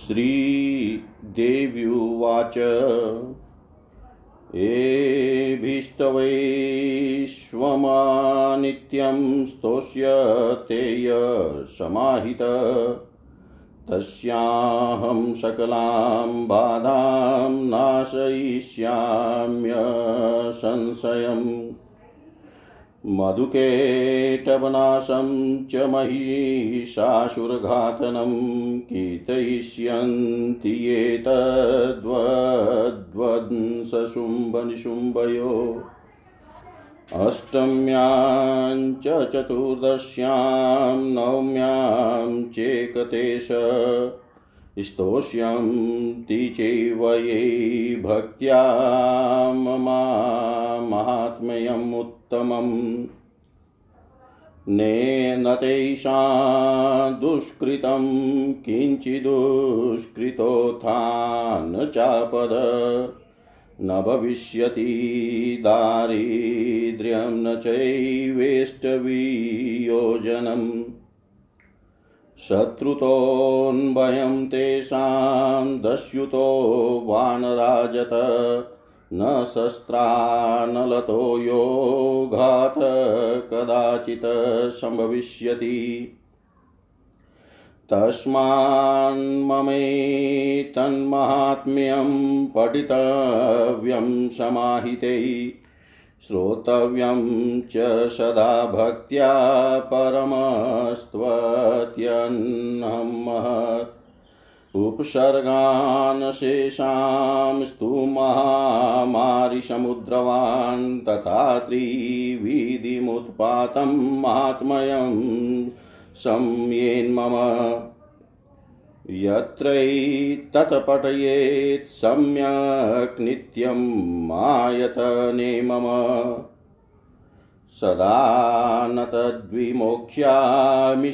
श्रीदेव्युवाच। एभिस्तवैष्वमानित्यं स्तोष्यतेय समाहित तस्याहं सकलां बाधां नाशयिष्याम्य संशयम् मधुकेटवनाशं च महिषासुरघातनं कीर्तयिष्यन्ति ये तद्वद्वंशशुम्भनिशुम्भयो अष्टम्यां च चतुर्दश्यां नवम्यां चेकतेश स्तोष्यन्ति चैव उत्तमम्। नेन तेषा दुष्कृतं किञ्चिदुष्कृतोत्थान चापद। न भविष्यति दारिद्र्यं, न चैवेष्टवियोजनम् शत्रुतोऽन्वयं तेषां दस्युतो वानराजत। न शस्त्रानलतो योगात् कदाचित् सम्भविष्यति। तस्मान्ममेतन्माहात्म्यं पठितव्यं समाहिते। श्रोतव्यं च सदा भक्त्या परमस्त्वत्यन्नं महत् उपसर्गान् शेषां स्तु महामारिसमुद्रवान् तथा त्रिविधिमुत्पातं महात्मयं संयेन्मम यत्रैतत्पठयेत् सम्यक् नित्यं मायतने मम सदा न तद्विमोक्ष्यामि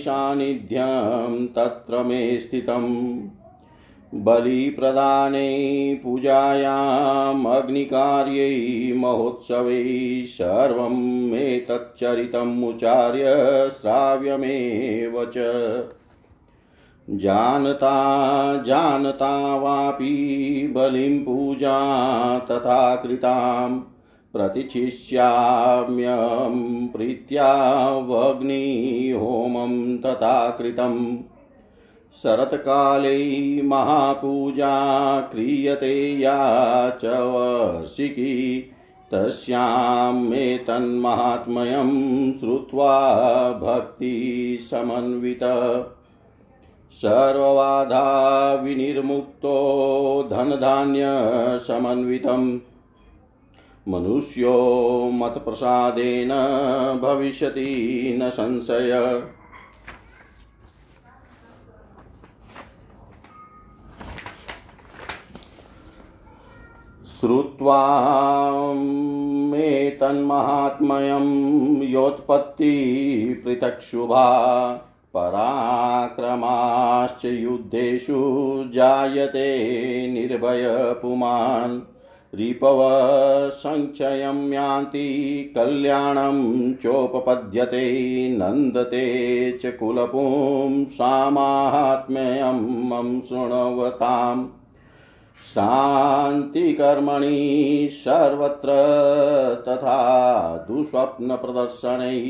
तत्र मे स्थितम् बलिप्रदाने पूजायाम् अग्निकार्यै महोत्सवे सर्वं मे तच्चरितमुच्चार्य श्राव्यमेव च। जानता जानता वापि बलिं पूजा तथा कृतां प्रतिच्छिष्याम्यं प्रीत्या वग्निहोमं तथा कृतम्। शरत्काले महापूजा क्रियते या च वर्षिकी। तस्यां मे तन्माहात्म्यं श्रुत्वा भक्तिसमन्वित सर्वबाधा विनिर्मुक्तो धनधान्यसमन्वितं मनुष्यो मत्प्रसादेन भविष्यति न संशय। श्रुत्वा मे तन्माहात्म्यं योत्पत्ति पृथक् शुभा पराक्रमाश्च युद्धेषु जायते निर्भयपुमान् रिपव सञ्चयं यान्ति, कल्याणं चोपपद्यते, नन्दते च कुलपुं सामाहात्म्यं मम शृण्वताम्। शान्तिकर्मणि सर्वत्र तथा दुःस्वप्नप्रदर्शनैः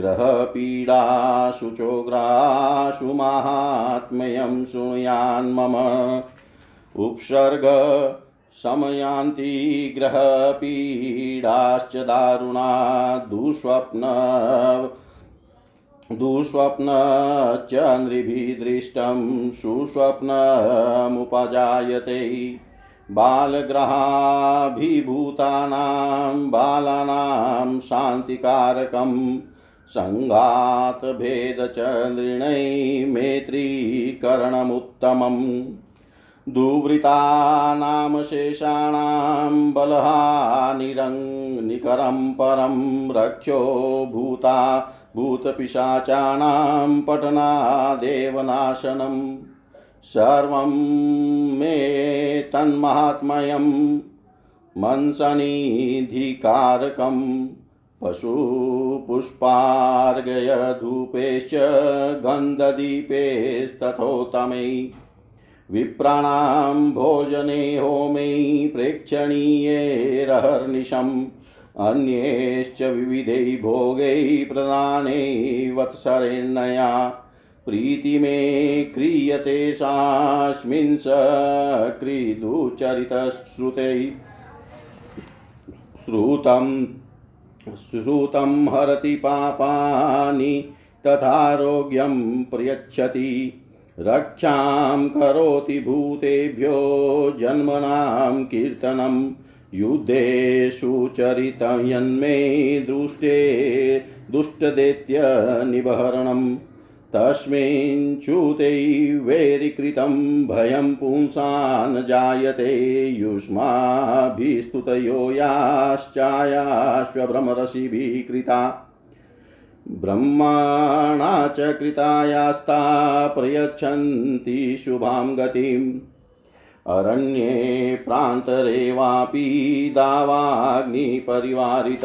ग्रहपीडासु चोग्रासु माहात्म्यं शृणुयान्मम उपसर्ग समयान्ति ग्रहपीडाश्च दारुणा दुःस्वप्न दुःस्वप्न च नृभिदृष्टं सुस्वप्नमुपजायते। बालग्रहाभिभूतानां बालानां शान्तिकारकम् सङ्घातभेदचन्द्रिणै दुवृतानां शेषाणां बलहानिरङ्निकरं परं रक्षो भूता भूतपिशाचानां पटनादेवनाशनम् सर्वं मे तन्माहात्म्यं मनसनिधिकारकम् पशुपुष्पार्घयधूपेश्च गन्धदीपेस्तथोत्तमै विप्राणां भोजने होमे प्रेक्षणीयेरहर्निशम्। अन्येश्च विविधै भोगै प्रदाने वत्सरेण्यया प्रीतिमे क्रियते सास्मिन् सकृदुचरितश्रुतै श्रुतं श्रुतं हरति पापानि, तथारोग्यं प्रयच्छति। रक्षां करोति भूतेभ्यो जन्मनां कीर्तनं युद्धेषु चरितयन्मे दृष्टे दुष्टदैत्यनिबहरणम् तस्मिन् च्युते वैरिकृतं भयं पुंसान् जायते युष्माभिस्तुतयो याश्चायाश्वभ्रमरसिभिः कृता ब्रह्माणा च कृतायास्ता प्रयच्छन्ति शुभां गतिम्। अरण्ये प्रान्तरे वापि दावाग्निपरिवारित।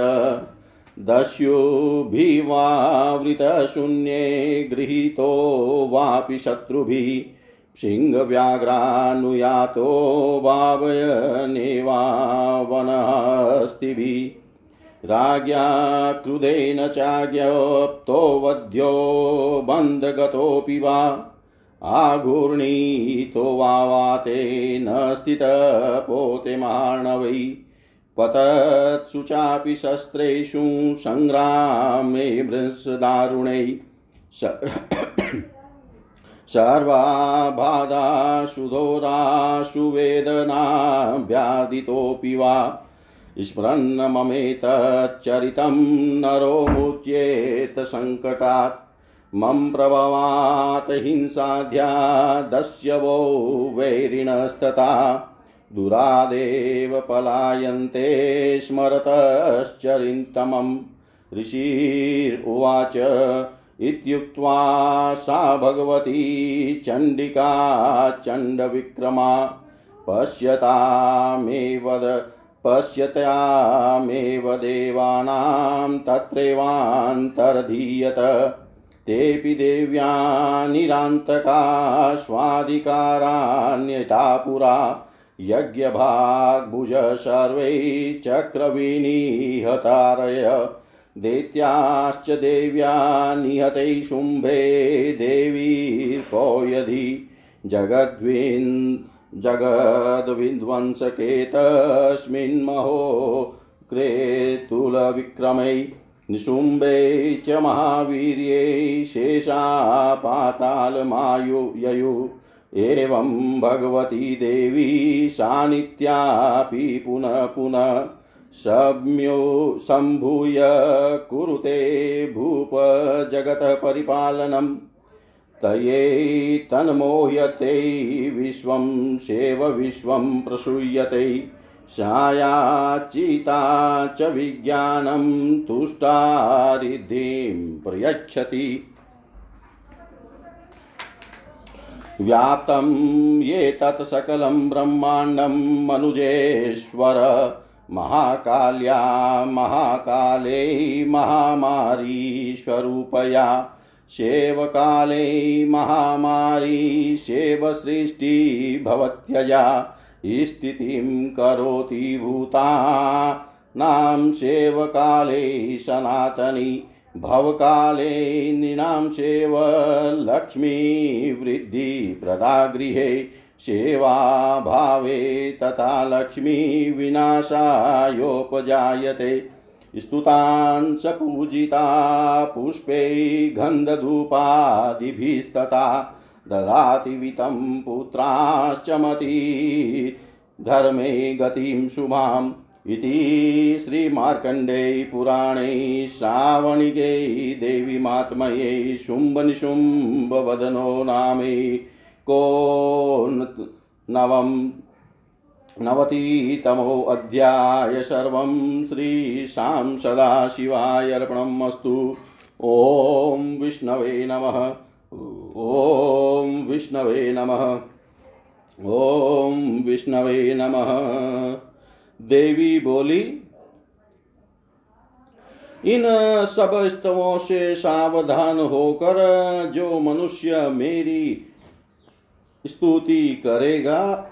दस्युभिवावृतशून्ये गृहीतो वापि शत्रुभिः। सिंहव्याघ्रानुयातो भावयनेवावनहस्तिभिः राज्ञा क्रुधेन चाज्ञप्तो वध्यो बन्धगतोऽपि वा। आघूर्णीतो वावाते न स्थितपोते माणवै पतत्सु चापि शस्त्रेषु सङ्ग्रामे भृंसदारुणै दोराशु वेदनाभ्यादितोऽपि वा। स्मरन् ममेतच्चरितं नरो मुच्येत सङ्कटात् मम प्रभवात् हिंसाध्यादस्य वो वैरिणस्तथा। दुरादेव पलायन्ते स्मरतश्चरिन्तमम् ऋषिर्उवाच इत्युक्त्वा सा भगवती चण्डिका चण्डविक्रमा। पश्यतामेव पश्यतामेव देवानां तत्रैवान्तर्धीयत। तेऽपि देव्या निरान्तका पुरा। यज्ञभाग्भुज सर्वै चक्रविनिहतारय। दैत्याश्च देव्या निहतै शुम्भे देवीर्पौयधि जगद्विन् जगद्विध्वंसकेतस्मिन्महो क्रेतुलविक्रमै निशुम्भे च महावीर्ये शेषा पातालमायु एवं भगवती देवी सानित्यापि पुनः पुनः सम्यो सम्भूय कुरुते भूपजगतः परिपालनम् तये तन्मोह्यते विश्वं सेव विश्वं प्रसूयते। सायाचिता च विज्ञानं तुष्टारिधिं प्रयच्छति। व्याप्तं ये तत् सकलं ब्रह्माण्डं मनुजेश्वर। महाकाल्या, महाकाले महामारीस्वरूपया सेवकाले महामारी सेवसृष्टि भवत्यजा स्थितिं करोति भूतानां सेवकाले सनातनी, भवकाले नृणां सेव लक्ष्मीवृद्धि प्रदा गृहे। सेवाभावे तथा लक्ष्मीविनाशायोपजायते स्तुतान् स पूजिता, पुष्पै गन्धधूपादिभिस्तथा। ददाति वितं पुत्राश्च मती धर्मे गतिं शुभाम् इति श्रीमार्कण्डे पुराणे श्रावणिके देवीमात्मये शुम्भनिशुम्भवदनो नामे को नवम् नवतितमोऽध्याय सर्वं श्रीशां सदाशिवाय अर्पणम् अस्तु। ॐ विष्णवे नमः। ॐ विष्णवे नमः। ॐ विष्णवे नमः। देवी बोली, इन सब स्तवों से सावधान होकर जो मनुष्य मेरी स्तुति करेगा,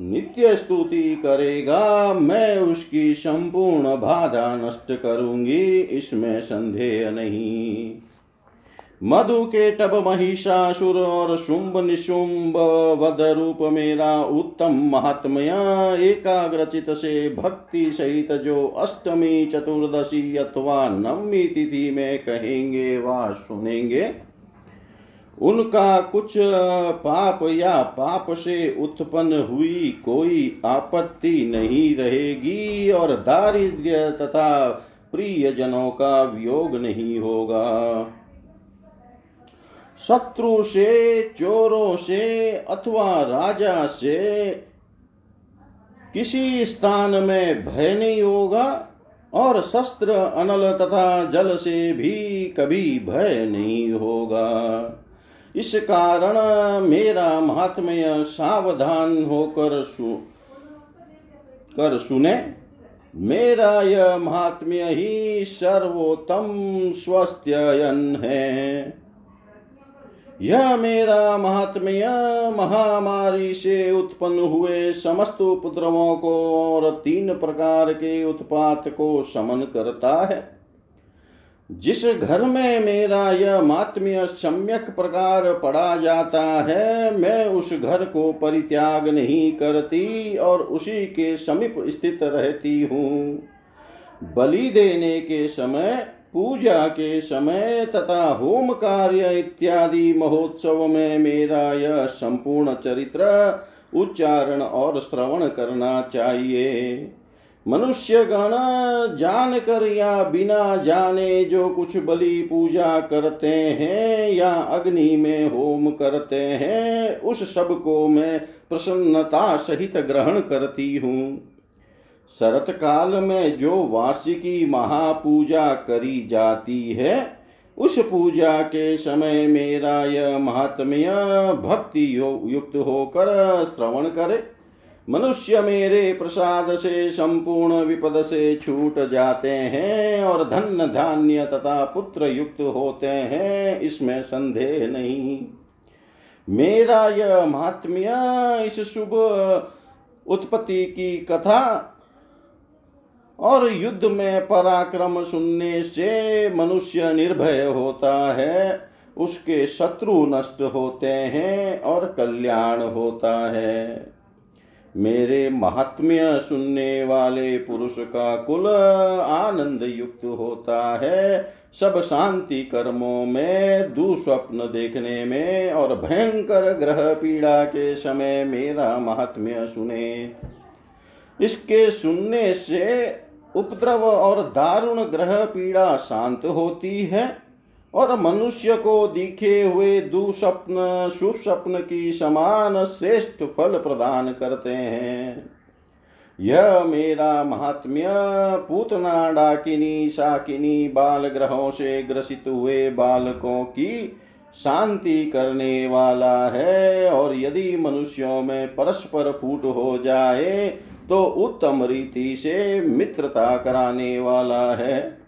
नित्य स्तुति करेगा, मैं उसकी संपूर्ण बाधा नष्ट करूँगी, इसमें संदेह नहीं। मधु के टब महिषासुर और शुंभ निशुंभ वध रूप मेरा उत्तम महात्मय एकाग्रचित से भक्ति सहित जो अष्टमी चतुर्दशी अथवा नवमी तिथि में कहेंगे व सुनेंगे, उनका कुछ पाप या पाप से उत्पन्न हुई कोई आपत्ति नहीं रहेगी और दारिद्र्य तथा प्रिय जनों का वियोग नहीं होगा। शत्रु से चोरों से अथवा राजा से किसी स्थान में भय नहीं होगा और शस्त्र, अनल तथा जल से भी कभी भय नहीं होगा। इस कारण मेरा महात्म्य सावधान होकर सु, कर सुने। मेरा यह महात्म्य ही सर्वोत्तम स्वस्थयन है। यह मेरा महात्म्य महामारी से उत्पन्न हुए समस्त उपद्रवों को और तीन प्रकार के उत्पात को समन करता है। जिस घर में मेरा यह मात्म्य सम्यक प्रकार पढ़ा जाता है, मैं उस घर को परित्याग नहीं करती और उसी के समीप स्थित रहती हूँ। बलि देने के समय पूजा के समय तथा होम कार्य इत्यादि महोत्सव में मेरा यह संपूर्ण चरित्र उच्चारण और श्रवण करना चाहिए। मनुष्य गण जान कर या बिना जाने जो कुछ बलि पूजा करते हैं या अग्नि में होम करते हैं, उस सबको मैं प्रसन्नता सहित ग्रहण करती हूँ। शरत काल में जो वार्षिकी महापूजा करी जाती है, उस पूजा के समय मेरा यह महात्म्य भक्ति युक्त होकर श्रवण करे। मनुष्य मेरे प्रसाद से संपूर्ण विपद से छूट जाते हैं और धन धान्य तथा पुत्र युक्त होते हैं, इसमें संदेह नहीं। मेरा यह महात्म्य इस शुभ उत्पत्ति की कथा और युद्ध में पराक्रम सुनने से मनुष्य निर्भय होता है, उसके शत्रु नष्ट होते हैं और कल्याण होता है। मेरे महात्म्य सुनने वाले पुरुष का कुल आनंद युक्त होता है। सब शांति कर्मों में, दुस्वप्न देखने में और भयंकर ग्रह पीड़ा के समय मेरा महात्म्य सुने। इसके सुनने से उपद्रव और दारुण ग्रह पीड़ा शांत होती है और मनुष्य को दिखे हुए दुस्वप्न शुभ स्वप्न की समान श्रेष्ठ फल प्रदान करते हैं। यह मेरा महात्म्य पूतना डाकिनी शाकिनी बाल ग्रहों से ग्रसित हुए बालकों की शांति करने वाला है और यदि मनुष्यों में परस्पर फूट हो जाए तो उत्तम रीति से मित्रता कराने वाला है।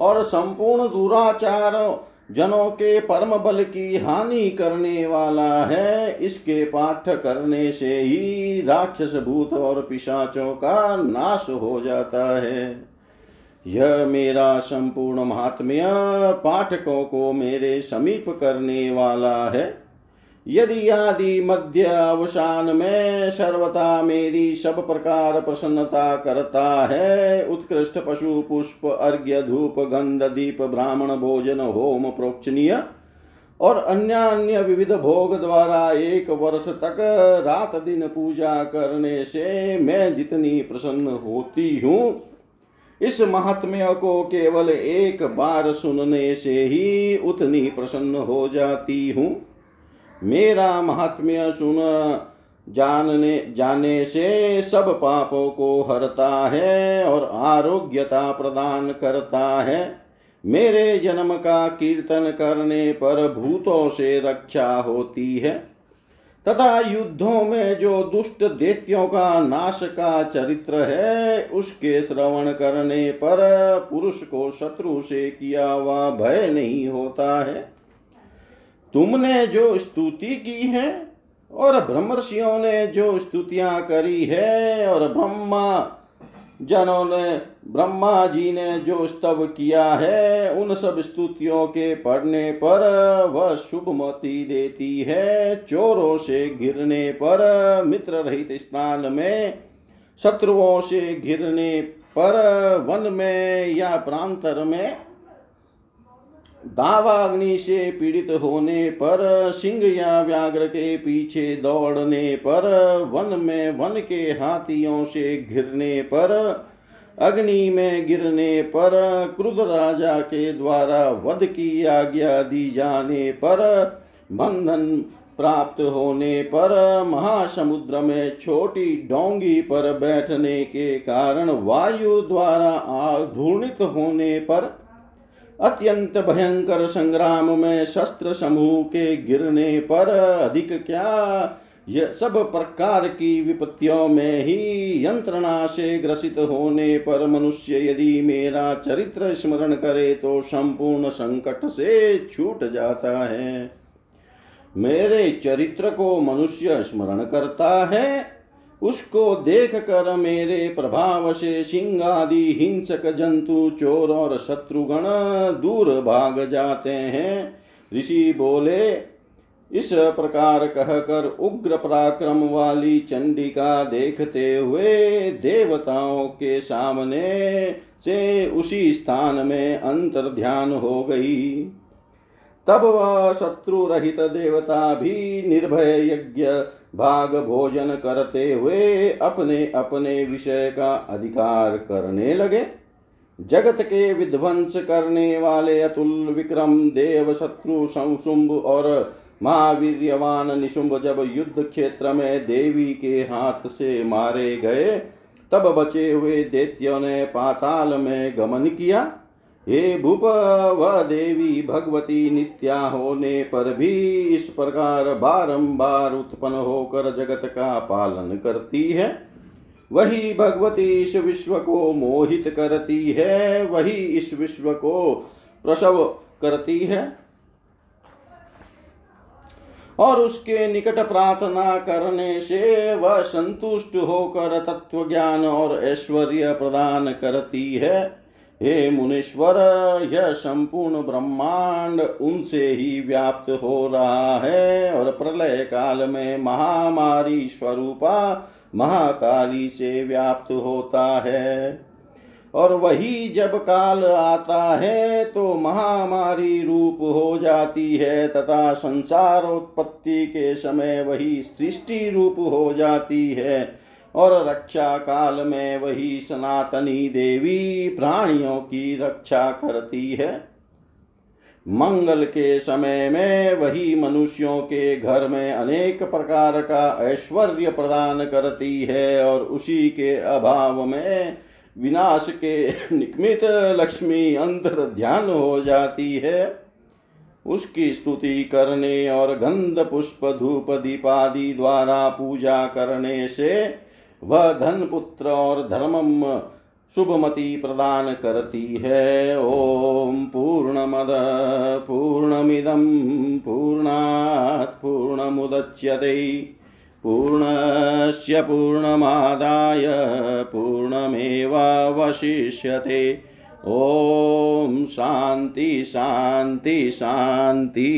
और संपूर्ण दुराचार जनों के परम बल की हानि करने वाला है। इसके पाठ करने से ही राक्षस भूत और पिशाचों का नाश हो जाता है। यह मेरा संपूर्ण महात्म्य पाठकों को मेरे समीप करने वाला है। यदि आदि मध्य अवसान में सर्वथा मेरी सब प्रकार प्रसन्नता करता है, उत्कृष्ट पशु, पुष्प, अर्घ्य, धूप, गंध, दीप, ब्राह्मण, भोजन, होम, प्रोक्षणीय और अन्य अन्य विविध भोग द्वारा एक वर्ष तक रात दिन पूजा करने से मैं जितनी प्रसन्न होती हूँ, इस महात्म्य को केवल एक बार सुनने से ही उतनी प्रसन्न हो जाती हूँ। मेरा महात्म्य सुन। जानने, जाने से सब पापों को हरता है और आरोग्यता प्रदान करता है। मेरे जन्म का कीर्तन करने पर भूतों से रक्षा होती है। तथा युद्धों में जो दुष्ट दैत्यों का नाश का चरित्र है, उसके श्रवण करने पर पुरुष को शत्रु से किया हुआ भय नहीं होता है। तुमने जो स्तुति की है और ब्रह्मर्षियों ने जो स्तुतियाँ करी है और ब्रह्मा जनों ने, ब्रह्मा जी ने जो स्तव किया है, उन सब स्तुतियों के पढ़ने पर वह शुभ मति देती है। चोरों से घिरने पर, मित्र रहित स्थान में, शत्रुओं से घिरने पर, वन में या प्रांतर में दावाग्नि से पीड़ित होने पर सिंह या व्याघ्र के पीछे दौड़ने पर, वन में वन के हाथियों से घिरने पर, अग्नि में गिरने पर क्रुद राजा के द्वारा वध की आज्ञा दी जाने पर, बंधन प्राप्त होने पर, महासमुद्र में छोटी डोंगी पर बैठने के कारण वायु द्वारा आधूर्णित होने पर अत्यंत भयंकर संग्राम में शस्त्र समूह के गिरने पर अधिक क्या? यह सब प्रकार की विपत्तियों में ही यंत्रणा से ग्रसित होने पर मनुष्य यदि मेरा चरित्र स्मरण करे तो संपूर्ण संकट से छूट जाता है। मेरे चरित्र को मनुष्य स्मरण करता है उसको देख कर मेरे प्रभाव से सिंह आदि हिंसक जंतु चोर और शत्रुगण दूर भाग जाते हैं। ऋषि बोले, इस प्रकार कहकर उग्र पराक्रम वाली चंडिका देखते हुए देवताओं के सामने से उसी स्थान में अंतर ध्यान हो गई। तब वह शत्रु रहित देवता भी निर्भय यज्ञ भाग भोजन करते हुए अपने अपने विषय का अधिकार करने लगे। जगत के विध्वंस करने वाले अतुल विक्रम, देव शत्रु संसुम्ब और महावीर्यवान निशुंभ जब युद्ध क्षेत्र में देवी के हाथ से मारे गए, तब बचे हुए दैत्यों ने पाताल में गमन किया। हे भूप वह देवी भगवती नित्या होने पर भी इस प्रकार बारंबार उत्पन्न होकर जगत का पालन करती है। वही भगवती इस विश्व को मोहित करती है, वही इस विश्व को प्रसव करती है। और उसके निकट प्रार्थना करने से वह संतुष्ट होकर तत्व ज्ञान और ऐश्वर्य प्रदान करती है। हे मुनीश्वर, यह संपूर्ण ब्रह्मांड उनसे ही व्याप्त हो रहा है और प्रलय काल में महामारी स्वरूपा महाकाली से व्याप्त होता है। और वही जब काल आता है तो महामारी रूप हो जाती है तथा संसार उत्पत्ति के समय वही सृष्टि रूप हो जाती है। और रक्षा काल में वही सनातनी देवी प्राणियों की रक्षा करती है। मंगल के समय में वही मनुष्यों के घर में अनेक प्रकार का ऐश्वर्य प्रदान करती है और उसी के अभाव में विनाश के निकमित लक्ष्मी अंतर ध्यान हो जाती है। उसकी स्तुति करने और गंध, पुष्प, धूप, दीपादि द्वारा पूजा करने से वह धन पुत्र और धर्मम शुभमति प्रदान करती है। ओम पूर्णमद पूर्णमिदम पूर्णात्, पूर्णमुदच्यते। पूर्णस्य पूर्णमादाय, पूर्णमेवावशिष्यते। ॐ शान्ति शान्ति शान्ति।